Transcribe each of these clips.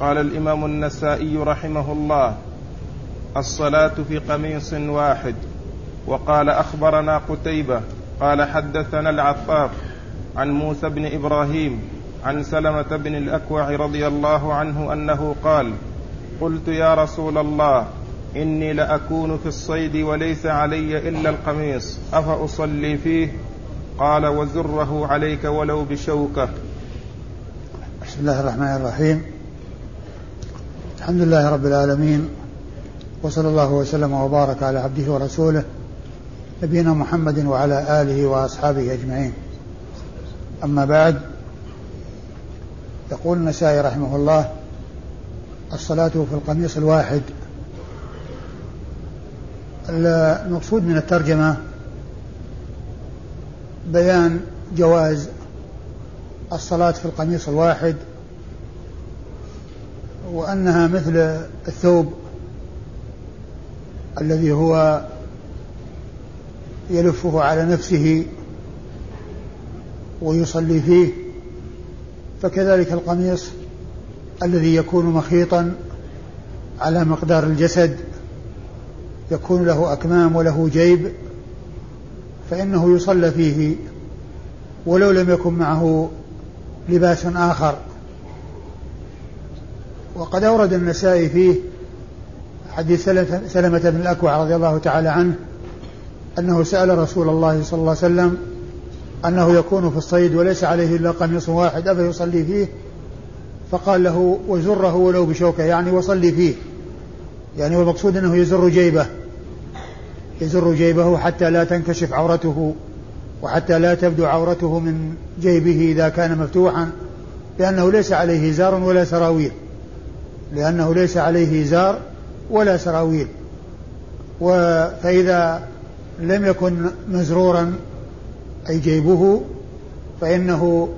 قال الإمام النسائي رحمه الله الصلاة في قميص واحد. وقال أخبرنا قتيبة قال حدثنا العفاف عن موسى بن إبراهيم عن سلمة بن الأكوع رضي الله عنه أنه قال قلت يا رسول الله إني لأكون في الصيد وليس علي إلا القميص أفأصلي فيه؟ قال وزره عليك ولو بشوكة. بسم الله الرحمن الرحيم. الحمد لله رب العالمين وصلى الله وسلم وبارك على عبده ورسوله نبينا محمد وعلى آله وأصحابه أجمعين. أما بعد يقول النسائي رحمه الله الصلاة في القميص الواحد. المقصود من الترجمة بيان جواز الصلاة في القميص الواحد وأنها مثل الثوب الذي هو يلفه على نفسه ويصلي فيه فكذلك القميص الذي يكون مخيطا على مقدار الجسد يكون له أكمام وله جيب فإنه يصلى فيه ولو لم يكن معه لباس آخر. وقد أورد النسائي فيه حديث سلمة بن الأكوع رضي الله تعالى عنه أنه سأل رسول الله صلى الله عليه وسلم أنه يكون في الصيد وليس عليه إلا قميص واحد أفيصلي فيه؟ فقال له وزره ولو بشوكة. يعني وصلي فيه. يعني والمقصود أنه يزر جيبه. يزر جيبه حتى لا تنكشف عورته وحتى لا تبدو عورته من جيبه إذا كان مفتوحا لأنه ليس عليه إزار ولا سراويل. لأنه ليس عليه إزار ولا سراويل. فإذا لم يكن مزرورا أي جيبه فإنه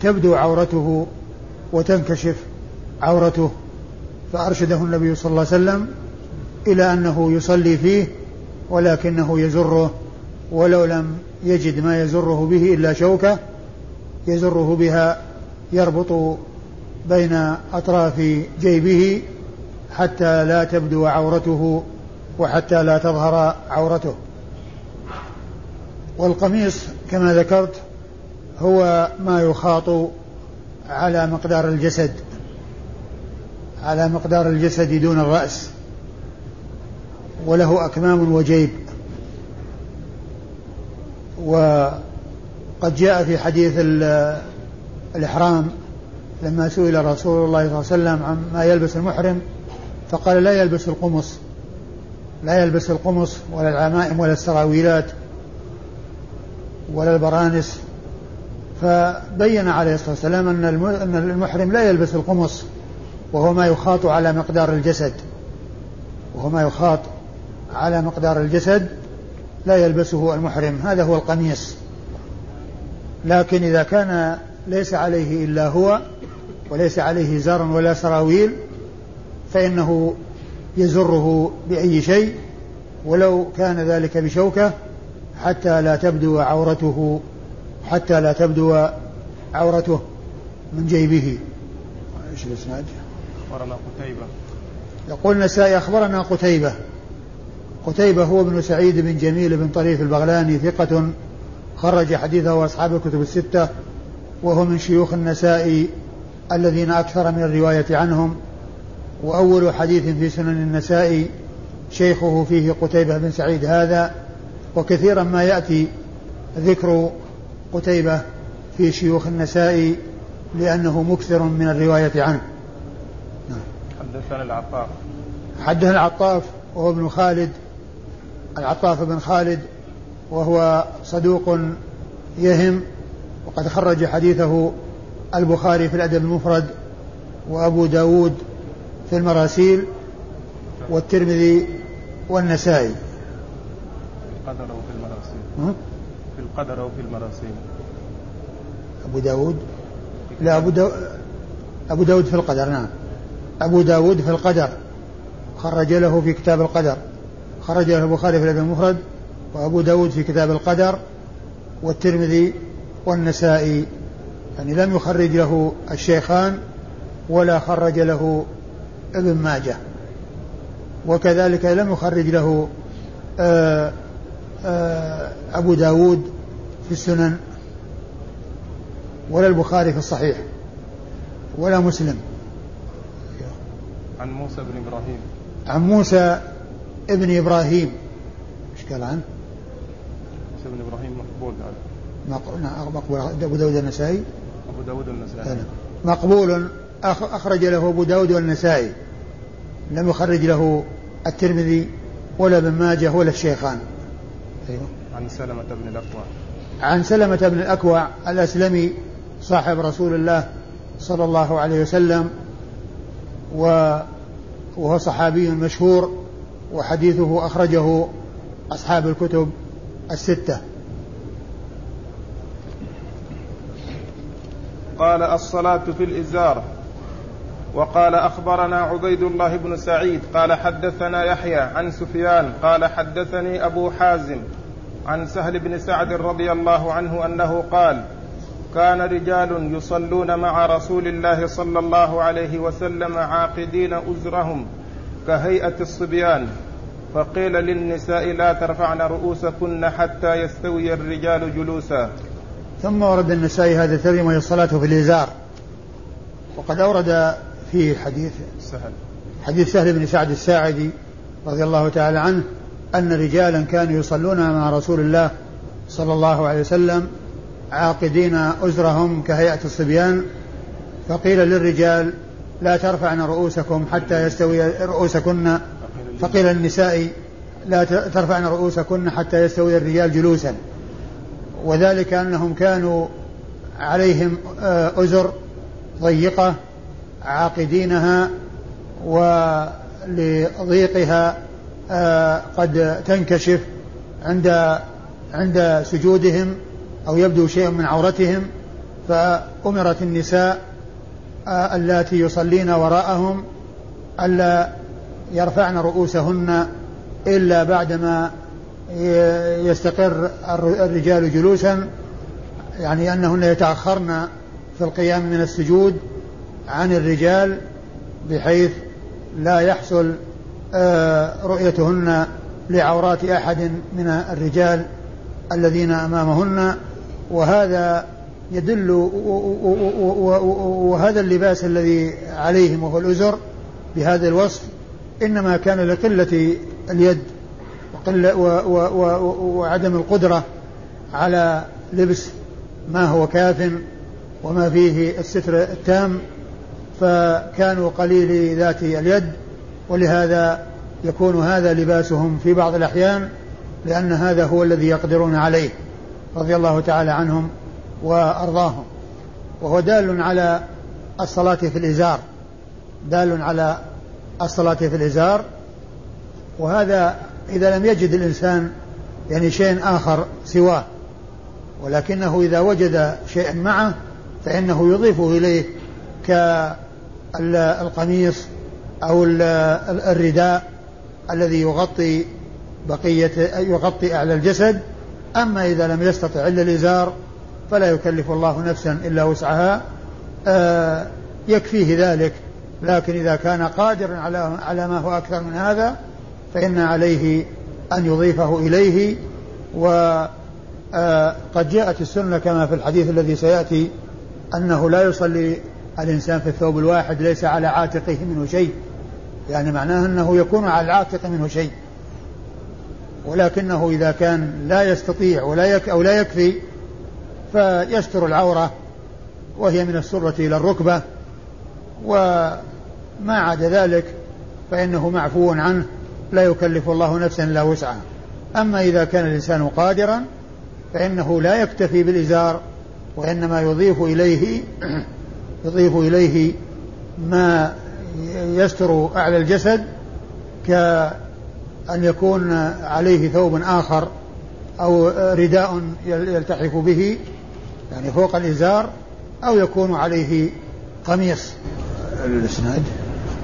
تبدو عورته وتنكشف عورته. فأرشده النبي صلى الله عليه وسلم إلى أنه يصلي فيه ولكنه يزره ولو لم يجد ما يزره به إلا شوكة يزره بها يربط بين أطراف جيبه حتى لا تبدو عورته وحتى لا تظهر عورته. والقميص كما ذكرت هو ما يخاط على مقدار الجسد على مقدار الجسد دون الرأس وله أكمام وجيب. وقد جاء في حديث الإحرام لما سئل رسول الله صلى الله عليه وسلم عن ما يلبس المحرم فقال لا يلبس القمص لا يلبس القمص ولا العمائم ولا السراويلات ولا البرانس. فبين عليه الصلاة والسلام أن المحرم لا يلبس القمص وهو ما يخاط على مقدار الجسد وهو ما يخاط على مقدار الجسد لا يلبسه المحرم. هذا هو القميص. لكن إذا كان ليس عليه إلا هو وليس عليه زار ولا سراويل فإنه يزره بأي شيء ولو كان ذلك بشوكة حتى لا تبدو عورته حتى لا تبدو عورته من جيبه. إيش الإسناد؟ أخبرنا قتيبة. يقول النسائي أخبرنا قتيبة. قتيبة هو ابن سعيد بن جميل بن طريف البغلاني ثقة خرج حديثه أصحاب الكتب الستة وهو من شيوخ النسائي الذين أكثر من الرواية عنهم وأول حديث في سنن النسائي شيخه فيه قتيبة بن سعيد هذا وكثيرا ما يأتي ذكر قتيبة في شيوخ النسائي لأنه مكثر من الرواية عنه نعم. حدثنا العطاف حدثنا العطاف وهو ابن خالد العطاف بن خالد وهو صدوق يهم وقد خرج حديثه البخاري في الأدب المفرد وأبو داود في المراسيل والترمذي والنسائي. في القدر أو في المراسيل في القدر أو في المراسيل. أبو داود؟ لا أبو داود أبو داود في القدر نعم. أبو داود في القدر. خرج له في كتاب القدر. خرج له البخاري في الأدب المفرد وأبو داود في كتاب القدر والترمذي والنسائي. يعني لم يخرج له الشيخان ولا خرج له ابن ماجه. وكذلك لم يخرج له آه، آه، أبو داود في السنن ولا البخاري في الصحيح ولا مسلم. عن موسى بن إبراهيم. عن موسى ابن إبراهيم. إيش قال عنه؟ موسى بن إبراهيم مقبول. هذا نعم، مقبول. أبو داود النسائي أبو داود النسائي مقبول. أخرج له أبو داود والنسائي. لم يخرج له الترمذي ولا ابن ماجه ولا الشيخان. أيوه. عن سلمة بن الأكوع. عن سلمة بن الأكوع الأسلمي صاحب رسول الله صلى الله عليه وسلم وهو صحابي مشهور وحديثه أخرجه أصحاب الكتب الستة. قال الصلاة في الإزار. وقال أخبرنا عبيد الله بن سعيد قال حدثنا يحيى عن سفيان قال حدثني أبو حازم عن سهل بن سعد رضي الله عنه أنه قال كان رجال يصلون مع رسول الله صلى الله عليه وسلم عاقدين أزرهم كهيئة الصبيان. فقيل للنساء لا ترفعن رؤوسكن حتى يستوي الرجال جلوسا. ثم ورد النسائي هذا الترجمة الصلاة في الإزار. وقد أورد في حديث سهل. حديث سهل بن سعد الساعدي رضي الله تعالى عنه أن رجالا كانوا يصلون مع رسول الله صلى الله عليه وسلم عاقدين أزرهم كهيئة الصبيان. فقيل للرجال لا ترفعن رؤوسكم حتى يستوي رؤوسكن. فقيل للنساء لا ترفعن رؤوسكن حتى يستوي الرجال جلوسا. وذلك أنهم كانوا عليهم آه، أزر ضيقة عاقدينها ولضيقها آه، قد تنكشف عند عند سجودهم أو يبدو شيء من عورتهم فأمرت النساء آه، اللاتي يصلين وراءهم ألا يرفعن رؤوسهن إلا بعدما يستقر الرجال جلوسا يعني أنهن يتأخرن في القيام من السجود عن الرجال بحيث لا يحصل آه، رؤيتهن لعورات أحد من الرجال الذين أمامهن. وهذا يدل وهذا اللباس الذي عليهم وهو الأزر بهذا الوصف إنما كان لقلة اليد. وقلة وعدم القدرة على لبس ما هو كاف وما فيه الستر التام فكانوا قليلي ذات اليد ولهذا يكون هذا لباسهم في بعض الأحيان لأن هذا هو الذي يقدرون عليه رضي الله تعالى عنهم وأرضاهم. وهو دال على الصلاة في الإزار دال على الصلاة في الإزار وهذا إذا لم يجد الإنسان يعني شيء آخر سواه ولكنه إذا وجد شيئا معه فإنه يضيف إليه كالقميص أو الرداء الذي يغطي بقية يغطي أعلى الجسد. أما إذا لم يستطع إلا الإزار فلا يكلف الله نفسا إلا وسعها. آه، يكفيه ذلك لكن إذا كان قادرا على على ما هو أكثر من هذا فإن عليه أن يضيفه إليه وقد آه، جاءت السنة كما في الحديث الذي سيأتي أنه لا يصلي الإنسان في الثوب الواحد ليس على عاتقه منه شيء. يعني معناه أنه يكون على العاتق منه شيء. ولكنه إذا كان لا يستطيع ولا يك أو لا يكفي فيستر العورة وهي من السرة إلى الركبة. وما عدا ذلك فإنه معفو عنه. لا يكلف الله نفسا إلا وسعها. أما إذا كان الإنسان قادرا فإنه لا يكتفي بالإزار وإنما يضيف إليه يضيف إليه ما يستر أعلى الجسد كأن يكون عليه ثوب آخر أو رداء يلتحف به يعني فوق الإزار أو يكون عليه قميص. الإسناد؟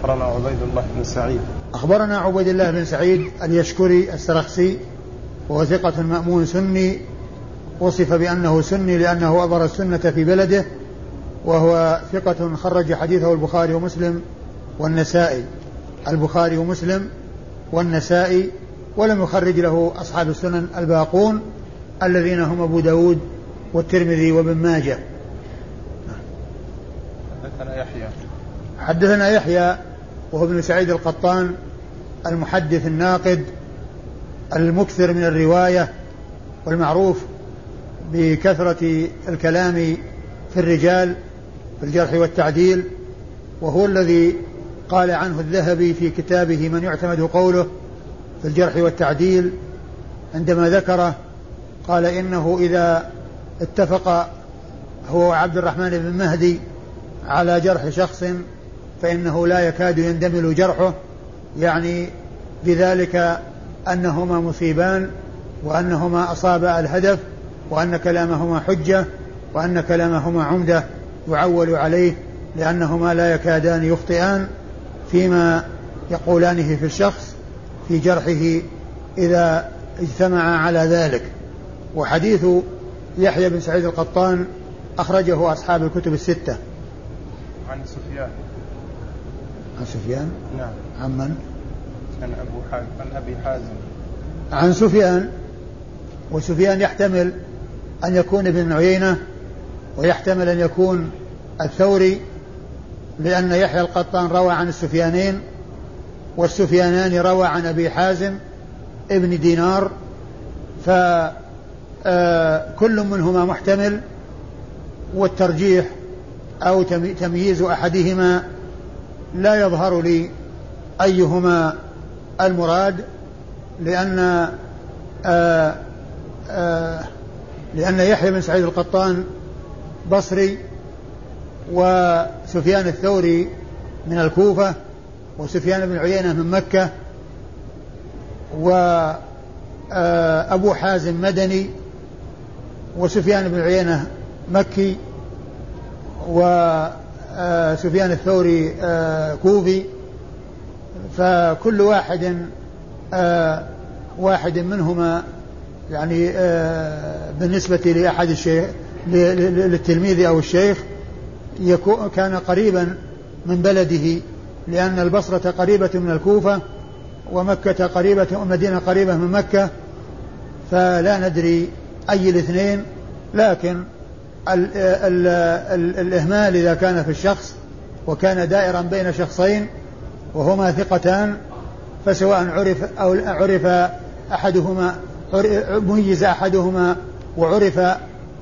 أخبرنا عبيد الله بن سعيد. أخبرنا عبيد الله بن سعيد اليشكري السرخسي وهو ثقة مأمون سني وصف بأنه سني لأنه أظهر السنة في بلده وهو ثقة خرج حديثه البخاري ومسلم والنسائي. البخاري ومسلم والنسائي ولم يخرج له أصحاب السنن الباقون الذين هم أبو داود والترمذي وابن ماجه. حدثنا يحيى. حدثنا يحيى وهو ابن سعيد القطان المحدث الناقد المكثر من الرواية والمعروف بكثرة الكلام في الرجال في الجرح والتعديل وهو الذي قال عنه الذهبي في كتابه من يعتمد قوله في الجرح والتعديل عندما ذكره قال إنه إذا اتفق هو وعبد الرحمن بن مهدي على جرح شخص فإنه لا يكاد يندمل جرحه يعني بذلك أنهما مصيبان وأنهما أصابا الهدف وأن كلامهما حجة وأن كلامهما عمدة يعول عليه لأنهما لا يكادان يخطئان فيما يقولانه في الشخص في جرحه إذا اجتمعا على ذلك. وحديث يحيى بن سعيد القطان أخرجه أصحاب الكتب الستة. عن سفيان. عن سفيان؟ نعم. عن من؟ عن أبو حازم عن أبي حازم. عن سفيان. وسفيان يحتمل أن يكون ابن عيينة ويحتمل أن يكون الثوري لأن يحيى القطان روى عن السفيانين والسفيانان روى عن أبي حازم ابن دينار. فكل آه، منهما محتمل والترجيح أو تمييز أحدهما لا يظهر لي أيهما المراد لأن آآ آه، آآ آه، لأن يحيى بن سعيد القطان بصري وسفيان الثوري من الكوفة وسفيان بن عيينة من مكة وأبو آه، حازم مدني وسفيان بن عيينة مكي وسفيان الثوري آه، كوفي فكل واحد آه، واحد منهما يعني بالنسبة لأحد الشيخ للتلميذ أو الشيخ كان قريبا من بلده لأن البصرة قريبة من الكوفة ومكة قريبة والمدينة قريبة من مكة فلا ندري أي الاثنين لكن ال ال ال الإهمال إذا كان في الشخص وكان دائرا بين شخصين وهما ثقتان فسواء عرف أو عرف أحدهما ميز أحدهما وعرف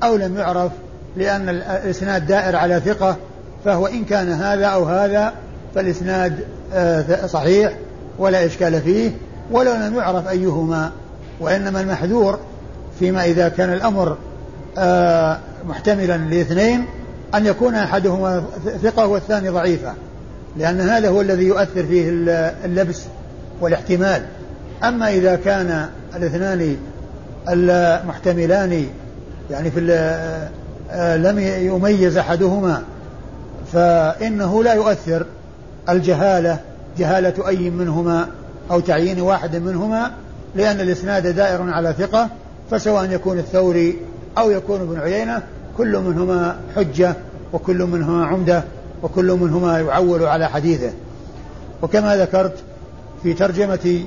أو لم يعرف لأن الإسناد دائر على ثقة فهو إن كان هذا أو هذا فالإسناد آه، صحيح ولا إشكال فيه ولو لم يعرف أيهما وإنما المحذور فيما إذا كان الأمر محتملا لاثنين أن يكون أحدهما ثقة والثاني ضعيفة لأن هذا هو الذي يؤثر فيه اللبس والاحتمال. أما إذا كان الاثنان المحتملان يعني في آه، لم يميز أحدهما فإنه لا يؤثر الجهالة جهالة أي منهما أو تعيين واحد منهما لأن الإسناد دائر على ثقة فسواء يكون الثوري أو يكون ابن عيينة كل منهما حجة وكل منهما عمدة وكل منهما يعول على حديثه. وكما ذكرت في ترجمة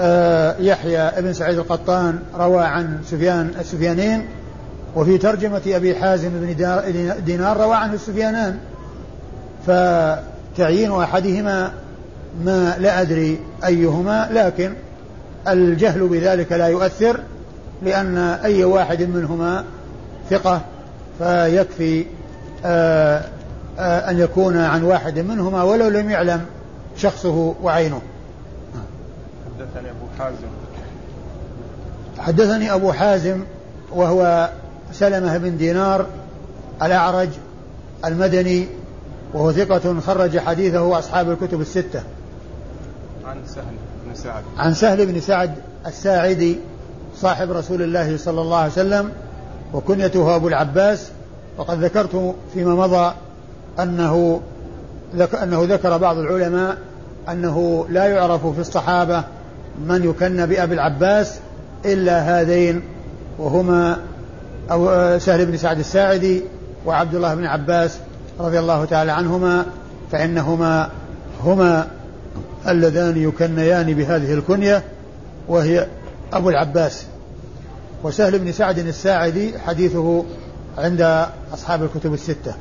آه، يحيى ابن سعيد القطان روى عن سفيان السفيانين وفي ترجمة أبي حازم بن دينار روى عنه السفيانان. فتعيين أحدهما ما لا أدري أيهما لكن الجهل بذلك لا يؤثر. لأن أي واحد منهما ثقة فيكفي آآ آآ أن يكون عن واحد منهما ولو لم يعلم شخصه وعينه. حدثني أبو حازم. حدثني أبو حازم وهو سلمة بن دينار الأعرج المدني وهو ثقة خرج حديثه أصحاب الكتب الستة. عن سهل بن سعد. عن سهل بن سعد الساعدي صاحب رسول الله صلى الله عليه وسلم وكنيته أبو العباس وقد ذكرت فيما مضى أنه أنه ذكر بعض العلماء أنه لا يعرف في الصحابة من يكن بأبي العباس إلا هذين وهما أو سهل بن سعد الساعدي وعبد الله بن عباس رضي الله تعالى عنهما فإنهما هما اللذان يكنيان بهذه الكنية وهي أبو العباس وسهل بن سعد الساعدي حديثه عند أصحاب الكتب الستة.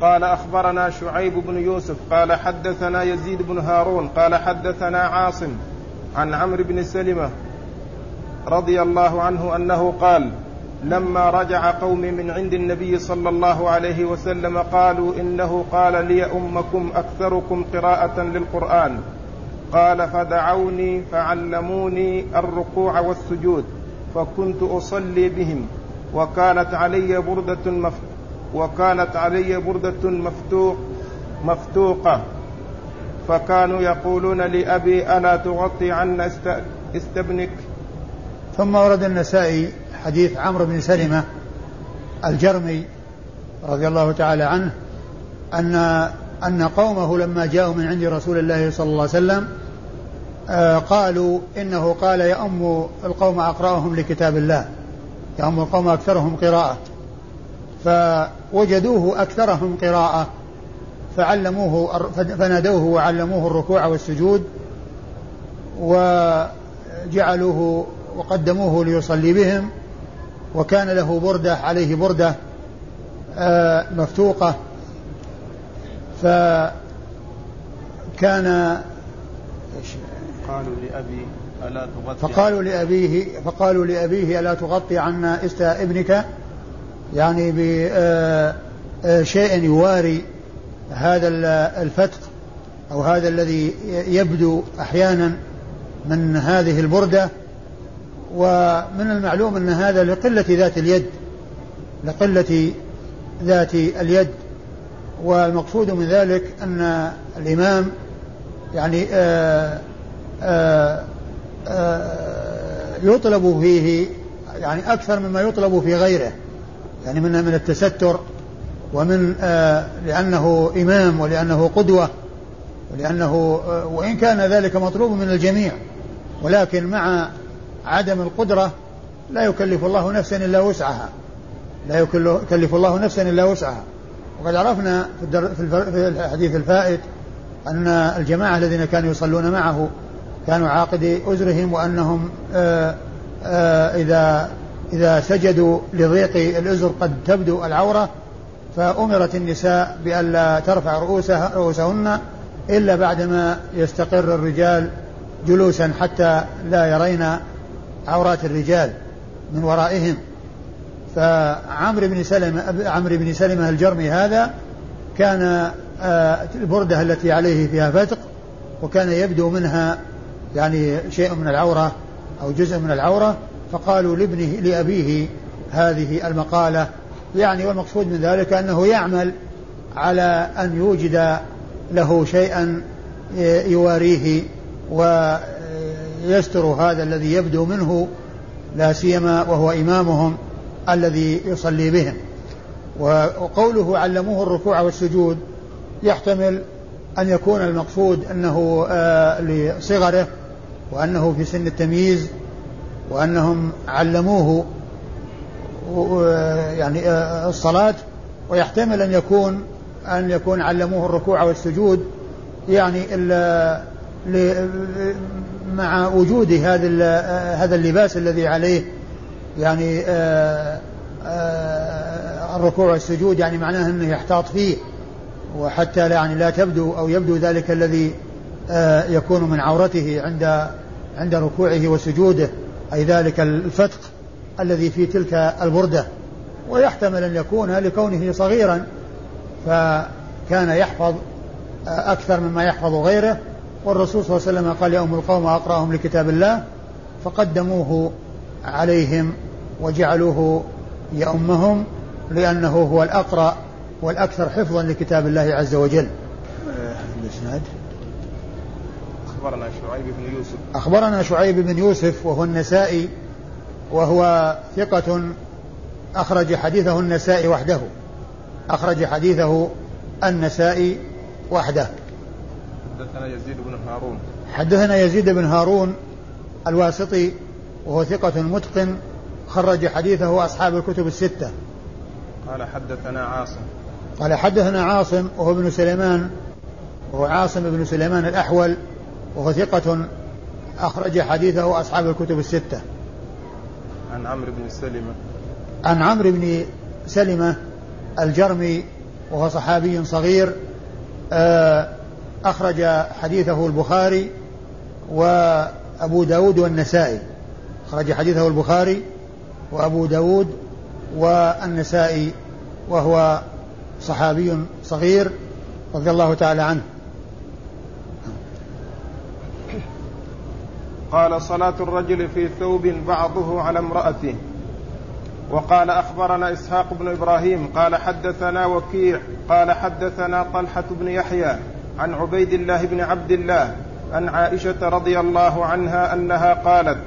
قال أخبرنا شعيب بن يوسف قال حدثنا يزيد بن هارون قال حدثنا عاصم عن عمرو بن سلمة رضي الله عنه أنه قال لما رجع قوم من عند النبي صلى الله عليه وسلم قالوا إنه قال لي أمكم أكثركم قراءة للقرآن قال فدعوني فعلموني الركوع والسجود فكنت أصلي بهم وكانت علي بردة مف وكانت علي بردة مفتوق مفتوقة. فكانوا يقولون لأبي ألا تغطي عنا استبنك؟ ثم ورد النسائي حديث عمرو بن سلمة الجرمي رضي الله تعالى عنه أن أن قومه لما جاءوا من عند رسول الله صلى الله عليه وسلم قالوا إنه قال يأم القوم أقرأهم لكتاب الله يأم القوم أكثرهم قراءة. فوجدوه أكثرهم قراءة فعلموه فنادوه وعلموه الركوع والسجود وجعلوه وقدموه ليصلي بهم وكان له بردة عليه بردة آه، مفتوقة. فكان قالوا لأبي ألا تغطي فقالوا لأبيه فقالوا لأبيه ألا تغطي عنا إستا ابنك؟ يعني بشيء آه، آه، يواري هذا الفتق أو هذا الذي يبدو أحيانا من هذه البردة. ومن المعلوم أن هذا لقلة ذات اليد لقلة ذات اليد. والمقصود من ذلك أن الإمام يعني آه، يطلب فيه يعني أكثر مما يطلب في غيره يعني من من التستر ومن آه لأنه إمام ولأنه قدوة ولأنه آه وإن كان ذلك مطلوب من الجميع ولكن مع عدم القدرة لا يكلف الله نفسا إلا وسعها. لا يكلف الله نفسا إلا وسعها. وقد عرفنا في الحديث الفائت أن الجماعة الذين كانوا يصلون معه كانوا عاقدي أزرهم وأنهم آه، آآ إذا إذا سجدوا لضيق الأزر قد تبدو العورة فأمرت النساء بألا ترفع رؤوسها رؤوسهن إلا بعدما يستقر الرجال جلوسا حتى لا يرين عورات الرجال من ورائهم. فعمرو بن سلمة عمرو بن سلمة الجرمي هذا كان آه، البردة التي عليه فيها فتق وكان يبدو منها يعني شيء من العورة أو جزء من العورة فقالوا لابنه لأبيه هذه المقالة. يعني والمقصود من ذلك أنه يعمل على أن يوجد له شيئا يواريه ويستر هذا الذي يبدو منه لا سيما وهو إمامهم الذي يصلي بهم. وقوله علموه الركوع والسجود يحتمل أن يكون المقصود أنه آه، لصغره وأنه في سن التمييز وأنهم علموه يعني آه، الصلاة ويحتمل أن يكون أن يكون علموه الركوع والسجود يعني مع وجود هذا هذا اللباس الذي عليه يعني آه، آه، الركوع والسجود يعني معناه أنه يحتاط فيه وحتى لا يعني لا تبدو أو يبدو ذلك الذي يكون من عورته عند عند ركوعه وسجوده أي ذلك الفتق الذي في تلك البردة. ويحتمل أن يكون لكونه صغيرا فكان يحفظ أكثر مما يحفظ غيره. والرسول صلى الله عليه وسلم قال يوم القوم أقرأهم لكتاب الله فقدموه عليهم وجعلوه يأمهم لأنه هو الأقرأ والأكثر حفظا لكتاب الله عز وجل. الإسناد؟ أخبرنا شعيب بن يوسف. أخبرنا شعيب بن يوسف وهو النسائي وهو ثقة أخرج حديثه النسائي وحده. أخرج حديثه النسائي وحده. حدثنا يزيد بن هارون. حدثنا يزيد بن هارون الواسطي وهو ثقة متقن خرج حديثه أصحاب الكتب الستة. قال حدثنا عاصم. قال حدثنا عاصم وهو ابن سليمان وهو عاصم بن سليمان الأحول وهو ثقة أخرج حديثه أصحاب الكتب الستة. عن عمرو بن سلمة. عن عمرو بن سلمة الجرمي وهو صحابي صغير آه، أخرج حديثه البخاري وأبو داود والنسائي. أخرج حديثه البخاري وأبو داود والنسائي وهو صحابي صغير رضي الله تعالى عنه. قال صلاة الرجل في ثوب بعضه على امرأته. وقال أخبرنا إسحاق بن إبراهيم قال حدثنا وكيع قال حدثنا طلحة بن يحيى عن عبيد الله بن عبد الله عن عائشة رضي الله عنها أنها قالت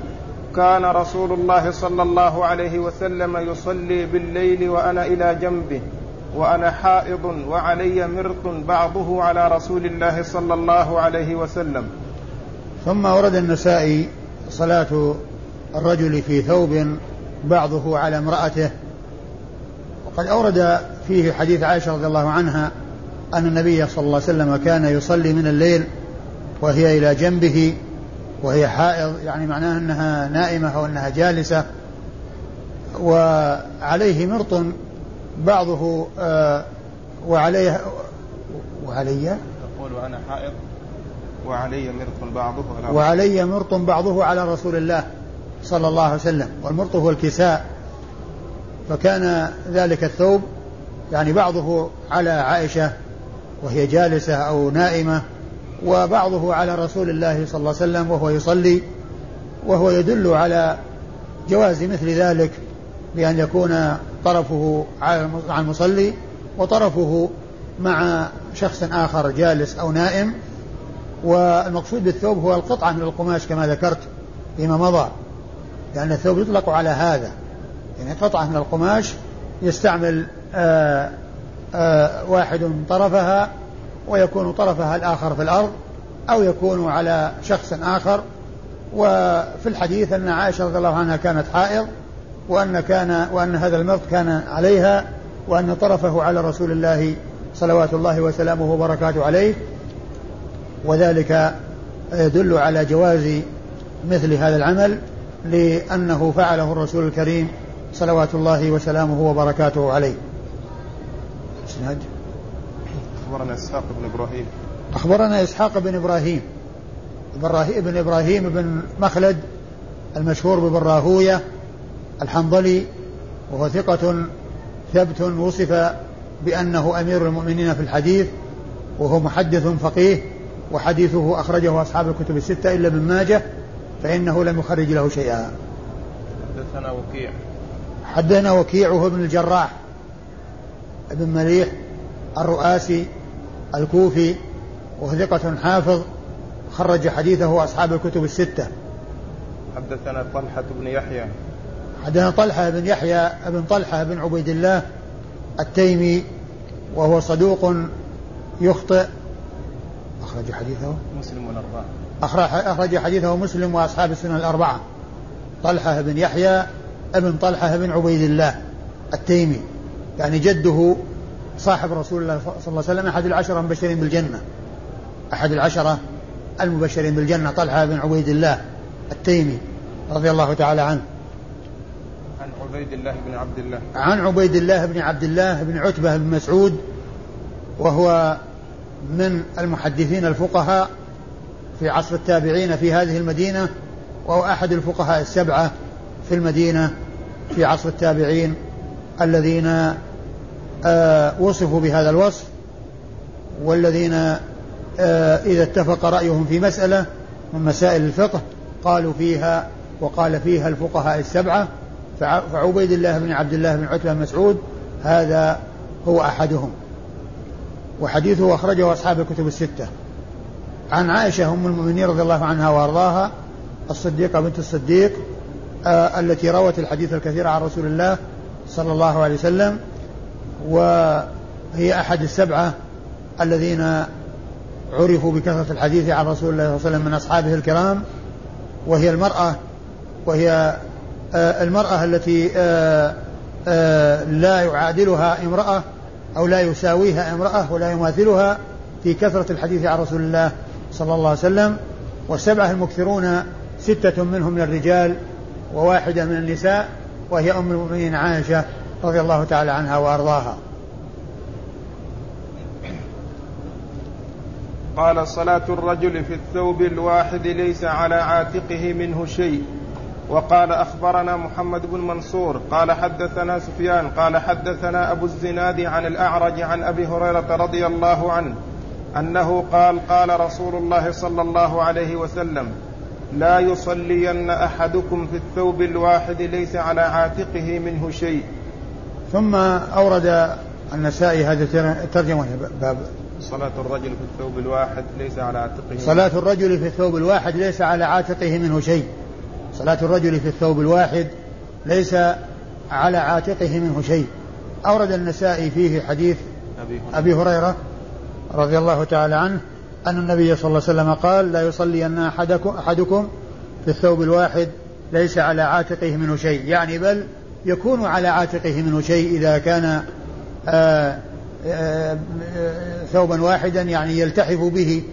كان رسول الله صلى الله عليه وسلم يصلي بالليل وأنا إلى جنبه وأنا حائض وعلي مرط بعضه على رسول الله صلى الله عليه وسلم. ثم ورد النسائي صلاة الرجل في ثوب بعضه على امرأته. وقد أورد فيه حديث عائشة رضي الله عنها أن النبي صلى الله عليه وسلم كان يصلي من الليل وهي إلى جنبه وهي حائض يعني معناه أنها نائمة أو أنها جالسة. وعليه مرط بعضه آه وعليه وعلي؟ تقول وأنا حائض. وعلي مرط بعضه على وعلي مرط بعضه على رسول الله صلى الله عليه وسلم والمرط هو الكساء. فكان ذلك الثوب يعني بعضه على عائشة وهي جالسة أو نائمة وبعضه على رسول الله صلى الله عليه وسلم وهو يصلي وهو يدل على جواز مثل ذلك بأن يكون طرفه على المصلي وطرفه مع شخص آخر جالس أو نائم. والمقصود بالثوب هو القطعة من القماش كما ذكرت فيما مضى لأن الثوب يطلق على هذا. يعني قطعة من القماش يستعمل آآ آآ واحد طرفها ويكون طرفها الآخر في الأرض أو يكون على شخص آخر. وفي الحديث أن عائشة رضي الله عنها كانت حائض وأن كان وأن هذا المرض كان عليها وأن طرفه على رسول الله صلوات الله وسلامه وبركاته عليه. وذلك يدل على جواز مثل هذا العمل لأنه فعله الرسول الكريم صلوات الله وسلامه وبركاته عليه. إسناد؟ أخبرنا إسحاق بن إبراهيم. أخبرنا إسحاق بن إبراهيم. ابن إبراهيم بن مخلد المشهور ببن راهوية الحنظلي وهو ثقة ثبت وصف بأنه أمير المؤمنين في الحديث وهو محدث فقيه وحديثه أخرجه أصحاب الكتب الستة إلا ابن ماجه فإنه لم يخرج له شيئا. حدثنا وكيع. حدثنا وكيع وهو ابن الجراح ابن مليح الرؤاسي الكوفي وهو ثقة حافظ خرج حديثه أصحاب الكتب الستة. حدثنا طلحة بن يحيى. حدثنا طلحة بن يحيى بن طلحة بن عبيد الله التيمي وهو صدوق يخطئ أخرج حديثه. مسلم والأربعة. أخرج حديثه مسلم وأصحاب السنن الأربعة. طلحة بن يحيى ابن طلحة بن عبيد الله التيمي. يعني جده صاحب رسول الله صلى الله عليه وسلم أحد العشرة المبشرين بالجنة. أحد العشرة المبشرين بالجنة طلحة بن عبيد الله التيمي رضي الله تعالى عنه. عن عبيد الله بن عبد الله. عن عبيد الله بن عبد الله بن عتبة بن مسعود وهو من المحدثين الفقهاء في عصر التابعين في هذه المدينة وهو أحد الفقهاء السبعة في المدينة في عصر التابعين الذين آه وصفوا بهذا الوصف والذين آه إذا اتفق رأيهم في مسألة من مسائل الفقه قالوا فيها وقال فيها الفقهاء السبعة فعبيد الله بن عبد الله بن عتبة مسعود هذا هو أحدهم. وحديثه أخرجه أصحاب الكتب الستة. عن عائشة أم المؤمنين رضي الله عنها وأرضاها الصديقة بنت الصديق آه التي روت الحديث الكثير عن رسول الله صلى الله عليه وسلم وهي أحد السبعة الذين عرفوا بكثرة الحديث عن رسول الله صلى الله عليه وسلم من أصحابه الكرام. وهي المرأة وهي آه المرأة التي آه آه، لا يعادلها امرأة أو لا يساويها امرأة ولا يماثلها في كثرة الحديث عن رسول الله صلى الله عليه وسلم. والسبعة المكثرون ستة منهم من الرجال وواحدة من النساء وهي أم المؤمنين عائشة رضي الله تعالى عنها وأرضاها. قال صلاة الرجل في الثوب الواحد ليس على عاتقه منه شيء. وقال أخبرنا محمد بن منصور قال حدثنا سفيان قال حدثنا أبو الزناد عن الأعرج عن أبي هريرة رضي الله عنه أنه قال قال رسول الله صلى الله عليه وسلم لا يصلين أحدكم في الثوب الواحد ليس على عاتقه منه شيء. ثم أورد النسائي هذه الترجمة باب. صلاة الرجل في الثوب الواحد ليس على عاتقه صلاة الرجل في الثوب الواحد ليس على عاتقه منه شيء. صلاة الرجل في الثوب الواحد ليس على عاتقه منه شيء. أورد النسائي فيه حديث أبي هريرة. رضي الله تعالى عنه أن النبي صلى الله عليه وسلم قال لا يصلين أحدكم, أحدكم في الثوب الواحد ليس على عاتقه منه شيء. يعني بل يكون على عاتقه منه شيء إذا كان آآ آه، آآ آه، ثوبا واحدا يعني يلتحف به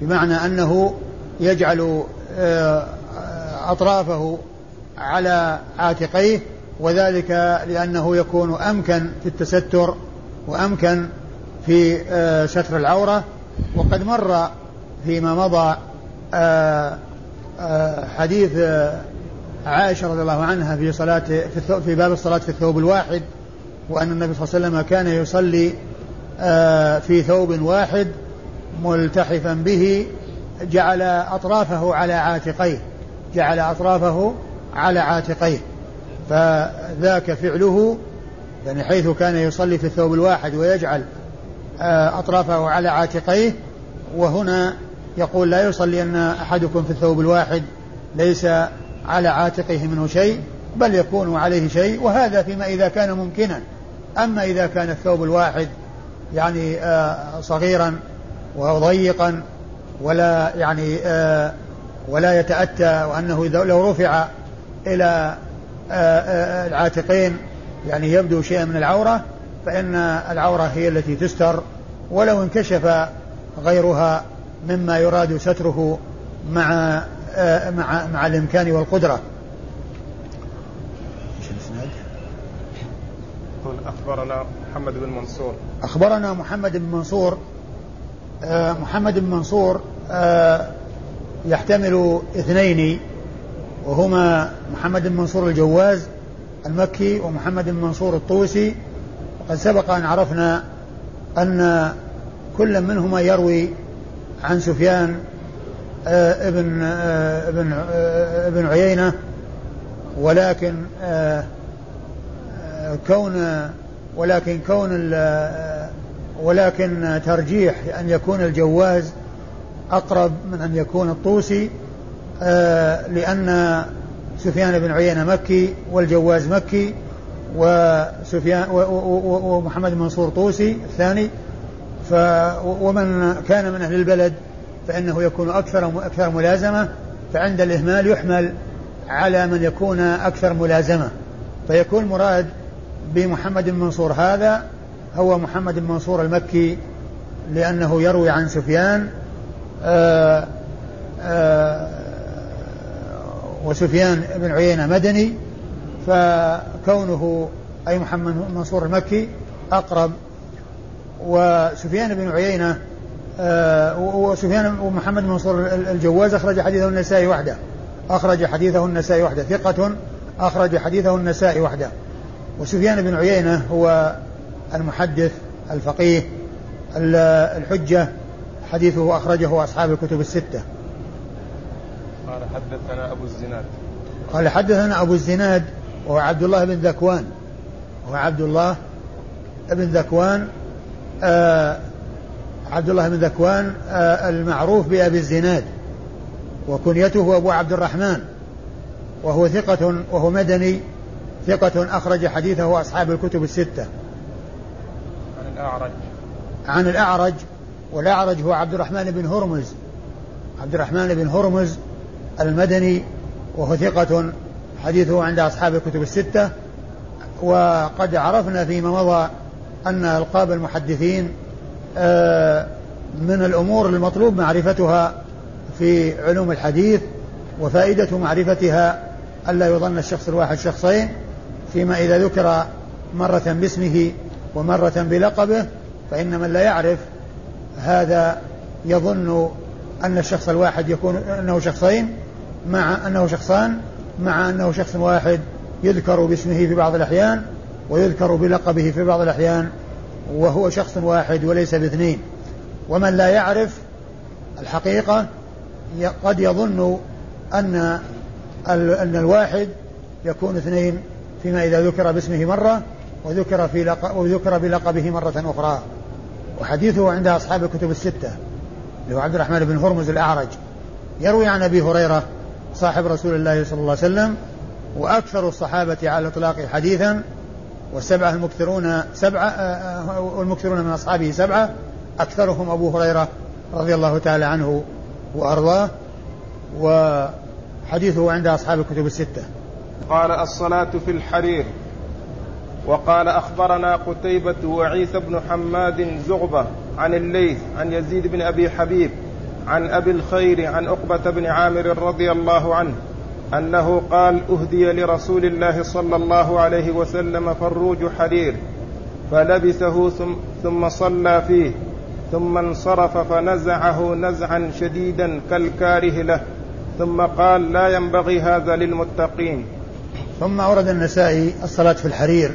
بمعنى أنه يجعل آه، أطرافه على عاتقيه وذلك لأنه يكون أمكن في التستر وأمكن في ستر العورة وقد مر فيما مضى حديث عائشة رضي الله عنها في صلاة في, في باب الصلاة في الثوب الواحد وأن النبي صلى الله عليه وسلم كان يصلي آه، في ثوب واحد ملتحفا به جعل أطرافه على عاتقيه. جعل أطرافه على عاتقيه فذاك فعله يعني حيث كان يصلي في الثوب الواحد ويجعل آه، أطرافه على عاتقيه وهنا يقول لا يصلي أن أحدكم في الثوب الواحد ليس على عاتقه منه شيء بل يكون عليه شيء وهذا فيما إذا كان ممكنا. أما إذا كان الثوب الواحد يعني آه صغيرا وضيقا ولا يعني آه ولا يتأتى وأنه لو رفع إلى آه آه العاتقين يعني يبدو شيئا من العورة فإن العورة هي التي تستر ولو انكشف غيرها مما يراد ستره مع آه، مع مع الإمكان والقدرة. إيش الاسناد؟ يقول أخبرنا محمد بن منصور أخبرنا محمد بن منصور محمد بن منصور يحتمل اثنين وهما محمد بن منصور الجواز المكي ومحمد بن منصور الطوسي. وقد سبق أن عرفنا أن كل منهما يروي عن سفيان آه، ابن آه، ابن آه، ابن عيينة. ولكن كون ولكن كون ولكن ترجيح أن يكون الجواز أقرب من أن يكون الطوسي لأن سفيان بن عيينة مكي والجواز مكي وسفيان ومحمد منصور طوسي الثاني. ف ومن كان من أهل البلد فإنه يكون أكثر أكثر ملازمة. فعند الإهمال يحمل على من يكون أكثر ملازمة. فيكون مراد بمحمد بن منصور هذا هو محمد بن منصور المكي لأنه يروي عن سفيان آه، آه، وسفيان بن عيينة مدني فكونه أي محمد منصور المكي أقرب وسفيان بن عيينة آه، وسفيان ومحمد منصور الجواز أخرج حديثه النسائي وحده. أخرج حديثه النسائي وحده. ثقة أخرج حديثه النسائي وحده. وسفيان بن عيينة هو المحدث الفقيه الحجة حديثه أخرجه أصحاب الكتب الستة. قال حدثنا أبو الزناد. قال حدثنا أبو الزناد وهو عبد الله بن ذكوان. وهو عبد الله بن ذكوان آه عبد الله بن ذكوان آه، المعروف بأبي الزناد وكنيته أبو عبد الرحمن. وهو ثقة وهو مدني ثقة أخرج حديثه أصحاب الكتب الستة. عن الأعرج. عن الأعرج والأعرج هو عبد الرحمن بن هرمز. عبد الرحمن بن هرمز المدني وهو ثقة حديثه عند أصحاب الكتب الستة. وقد عرفنا فيما مضى أن ألقاب المحدثين آه، من الأمور المطلوب معرفتها في علوم الحديث وفائدة معرفتها ألا يظن الشخص الواحد شخصين فيما إذا ذكر مرة باسمه ومرة بلقبه فإن من لا يعرف هذا يظن أن الشخص الواحد يكون أنه شخصين مع أنه شخصان مع أنه شخص واحد يذكر باسمه في بعض الأحيان ويذكر بلقبه في بعض الأحيان وهو شخص واحد وليس باثنين. ومن لا يعرف الحقيقة قد يظن أن أن الواحد يكون اثنين فيما إذا ذكر باسمه مرة وذكر في لق... وذكر بلقبه مرة أخرى. وحديثه عند أصحاب الكتب الستة اللي هو عبد الرحمن بن هرمز الأعرج. يروي عن أبي هريرة صاحب رسول الله صلى الله عليه وسلم وأكثر الصحابة على الإطلاق حديثا والسبعة المكثرون سبعة آه، آه، والمكثرون من أصحابه سبعة أكثرهم أبو هريرة رضي الله تعالى عنه وأرضاه وحديثه عند أصحاب الكتب الستة. قال الصلاة في الحرير. وقال أخبرنا قتيبة وعيسى بن حماد زغبة عن الليث عن يزيد بن أبي حبيب عن أبي الخير عن عقبة بن عامر رضي الله عنه أنه قال أهدي لرسول الله صلى الله عليه وسلم فروج حرير فلبسه ثم صلى فيه ثم انصرف فنزعه نزعا شديدا كالكاره له ثم قال لا ينبغي هذا للمتقين. ثم أورد النسائي الصلاة في الحرير.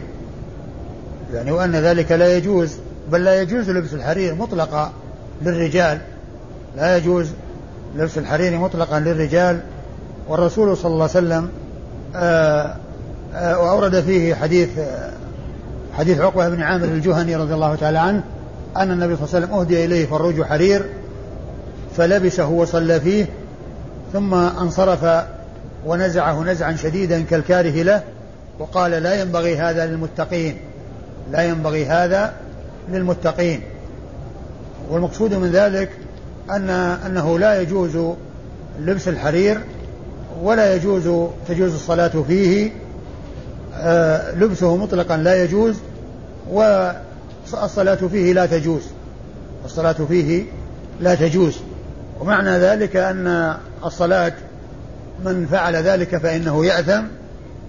يعني وأن ذلك لا يجوز بل لا يجوز لبس الحرير مطلقا للرجال. لا يجوز لبس الحرير مطلقا للرجال. والرسول صلى الله عليه وسلم آه، آه، وأورد فيه حديث حديث عقبة بن عامر الجهني رضي الله تعالى عنه أن النبي صلى الله عليه وسلم أهدي إليه فروج حرير فلبسه وصلى فيه ثم انصرف ونزعه نزعا شديدا كالكاره له وقال لا ينبغي هذا للمتقين. لا ينبغي هذا للمتقين. والمقصود من ذلك أن أنه لا يجوز لبس الحرير ولا يجوز تجوز الصلاة فيه. آه، لبسه مطلقا لا يجوز والصلاة فيه لا تجوز. الصلاة فيه لا تجوز. ومعنى ذلك أن الصلاة من فعل ذلك فإنه يأثم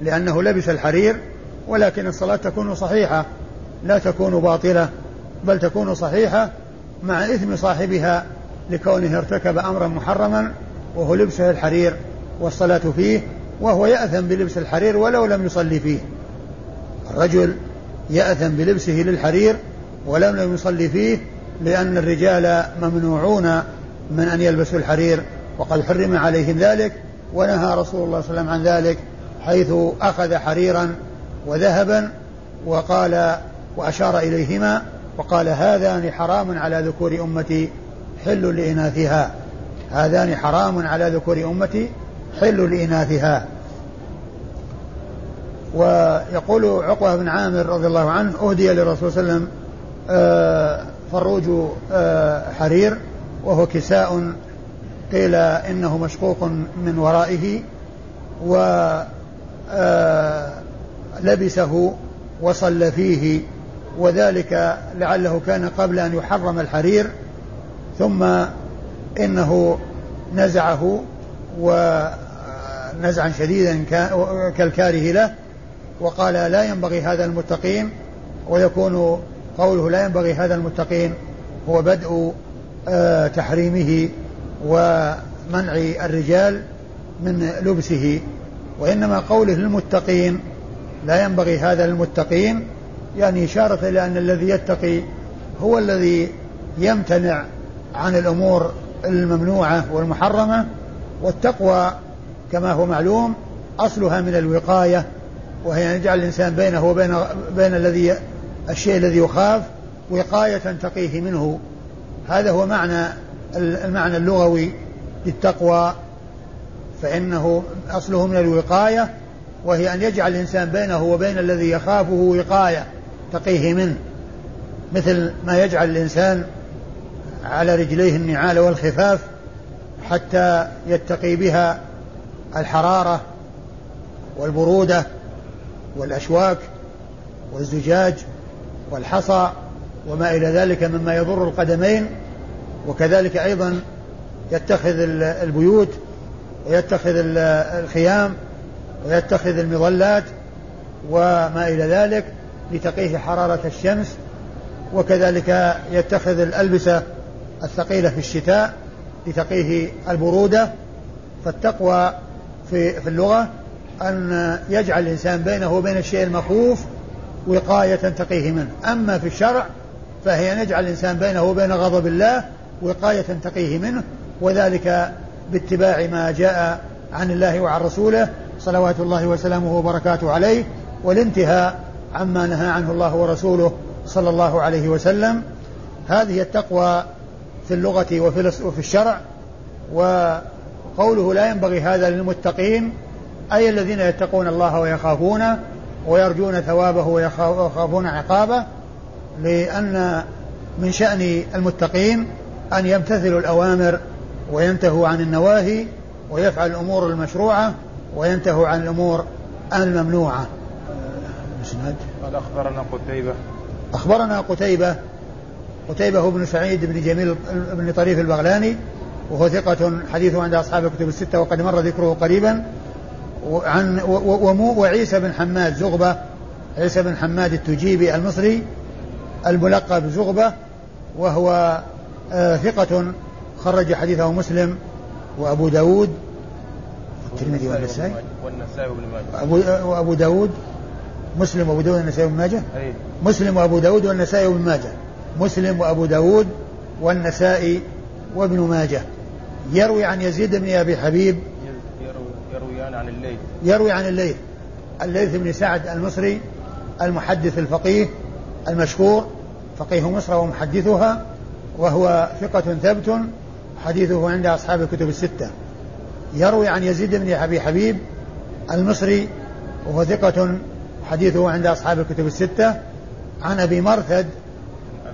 لأنه لبس الحرير ولكن الصلاة تكون صحيحة. لا تكون باطلة بل تكون صحيحة مع إثم صاحبها لكونه ارتكب أمرا محرما وهو لبسه الحرير والصلاة فيه وهو يأثم بلبس الحرير ولو لم يصلي فيه. الرجل يأثم بلبسه للحرير ولم لم يصلي فيه لأن الرجال ممنوعون من أن يلبسوا الحرير وقد حرم عليهم ذلك ونهى رسول الله صلى الله عليه وسلم عن ذلك حيث أخذ حريرا وذهبا وقال وأشار إليهما وقال هذان حرام على ذكور أمتي حل لإناثها. هذان حرام على ذكور أمتي حل لإناثها. ويقول عقبة بن عامر رضي الله عنه أهدي للرسول صلى الله عليه وسلم آه، فروج آه، حرير وهو كساء قيل إنه مشقوق من ورائه ولبسه آه، وصلى فيه. وذلك لعله كان قبل أن يحرم الحرير ثم إنه نزعه ونزعا شديدا كالكاره له وقال لا ينبغي هذا المتقين ويكون قوله لا ينبغي هذا المتقين هو بدء آه، تحريمه ومنع الرجال من لبسه وإنما قوله للمتقين لا ينبغي هذا للمتقين يعني إشارة إلى أن الذي يتقي هو الذي يمتنع عن الأمور الممنوعة والمحرمة والتقوى كما هو معلوم أصلها من الوقاية وهي أن يجعل الإنسان بينه وبين بين الذي الشيء الذي يخاف وقاية تقيه منه. هذا هو معنى المعنى اللغوي للتقوى. فإنه أصله من الوقاية وهي أن يجعل الإنسان بينه وبين الذي يخافه وقاية. تقيه منه مثل ما يجعل الإنسان على رجليه النعال والخفاف حتى يتقي بها الحرارة والبرودة والأشواك والزجاج والحصى وما إلى ذلك مما يضر القدمين وكذلك أيضا يتخذ البيوت ويتخذ الخيام ويتخذ المظلات وما إلى ذلك. لتقيه حرارة الشمس وكذلك يتخذ الألبسة الثقيلة في الشتاء لتقيه البرودة. فالتقوى في, في اللغة أن يجعل الإنسان بينه وبين الشيء المخوف وقاية تقيه منه. أما في الشرع فهي أن يجعل الإنسان بينه وبين غضب الله وقاية تقيه منه وذلك باتباع ما جاء عن الله وعن رسوله صلوات الله وسلامه وبركاته عليه والانتهاء عما نهى عنه الله ورسوله صلى الله عليه وسلم. هذه التقوى في اللغة وفي الشرع وقوله لا ينبغي هذا للمتقين أي الذين يتقون الله ويخافونه ويرجون ثوابه ويخافون عقابه لأن من شأن المتقين أن يمتثلوا الأوامر وينتهوا عن النواهي ويفعل الأمور المشروعة وينتهوا عن الأمور الممنوعة. مسند قال أخبرنا قتيبة. أخبرنا قتيبة قتيبة بن سعيد بن جميل بن طريف البغلاني وهو ثقة حديثه عند أصحاب الكتب الستة وقد مر ذكره قريبا عن ومو وعيسى بن حماد زغبة عيسى بن حماد التجيبي المصري الملقب زغبة وهو آه ثقة خرج حديثه مسلم وأبو داود الترمذي والنسائي؟ والنسائي وابن ماجه. أبو وأبو داود مسلم وأبو داود والنسائي وابن ماجه؟ أي. مسلم وأبو داود والنسائي وابن ماجه. مسلم وأبو داود والنسائي وابن ماجه. يروي عن يزيد بن أبي حبيب. يرويان عن الليث. يروي عن الليث. الليث بن سعد المصري المحدث الفقيه المشهور. فقيه مصر ومحدثها وهو ثقة ثبت حديثه عند أصحاب الكتب الستة. يروي عن يزيد بن أبي حبيب المصري وهو ثقة حديثه عند أصحاب الكتب الستة عن أبي مرثد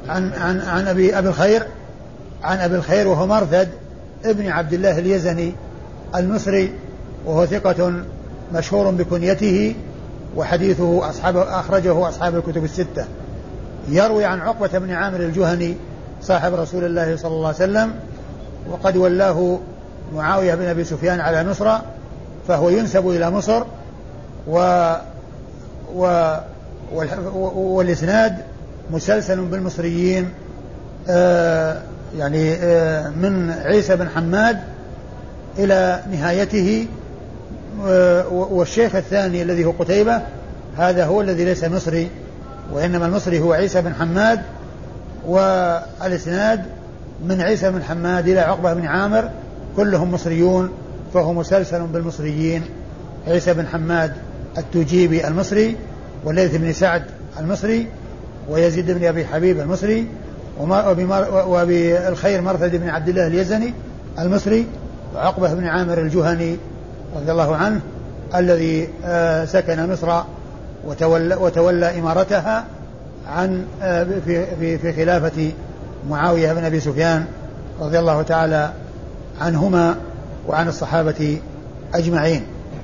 عن عن عن أبي أبي الخير عن أبي الخير وهو مرثد ابن عبد الله اليزني المصري وهو ثقة مشهور بكنيته وحديثه أصحاب أخرجه أصحاب الكتب الستة. يروي عن عقبة بن عامر الجهني صاحب رسول الله صلى الله عليه وسلم وقد ولاه معاوية بن أبي سفيان على مصر فهو ينسب إلى مصر و, والإسناد مسلسل بالمصريين آه يعني آه من عيسى بن حماد إلى نهايته آه والشيخ الثاني الذي هو قتيبة هذا هو الذي ليس مصري وإنما المصري هو عيسى بن حماد والإسناد من عيسى بن حماد إلى عقبة بن عامر كلهم مصريون فهو مسلسل بالمصريين عيسى بن حماد التجيبي المصري وليث بن سعد المصري ويزيد بن أبي حبيب المصري وبالخير مرثد بن عبد الله اليزني المصري وعقبة بن عامر الجهني رضي الله عنه الذي آه، سكن مصر وتولى, وتولى إمارتها عن آه، في في في خلافة معاوية بن أبي سفيان رضي الله تعالى عنهما وعن الصحابة أجمعين.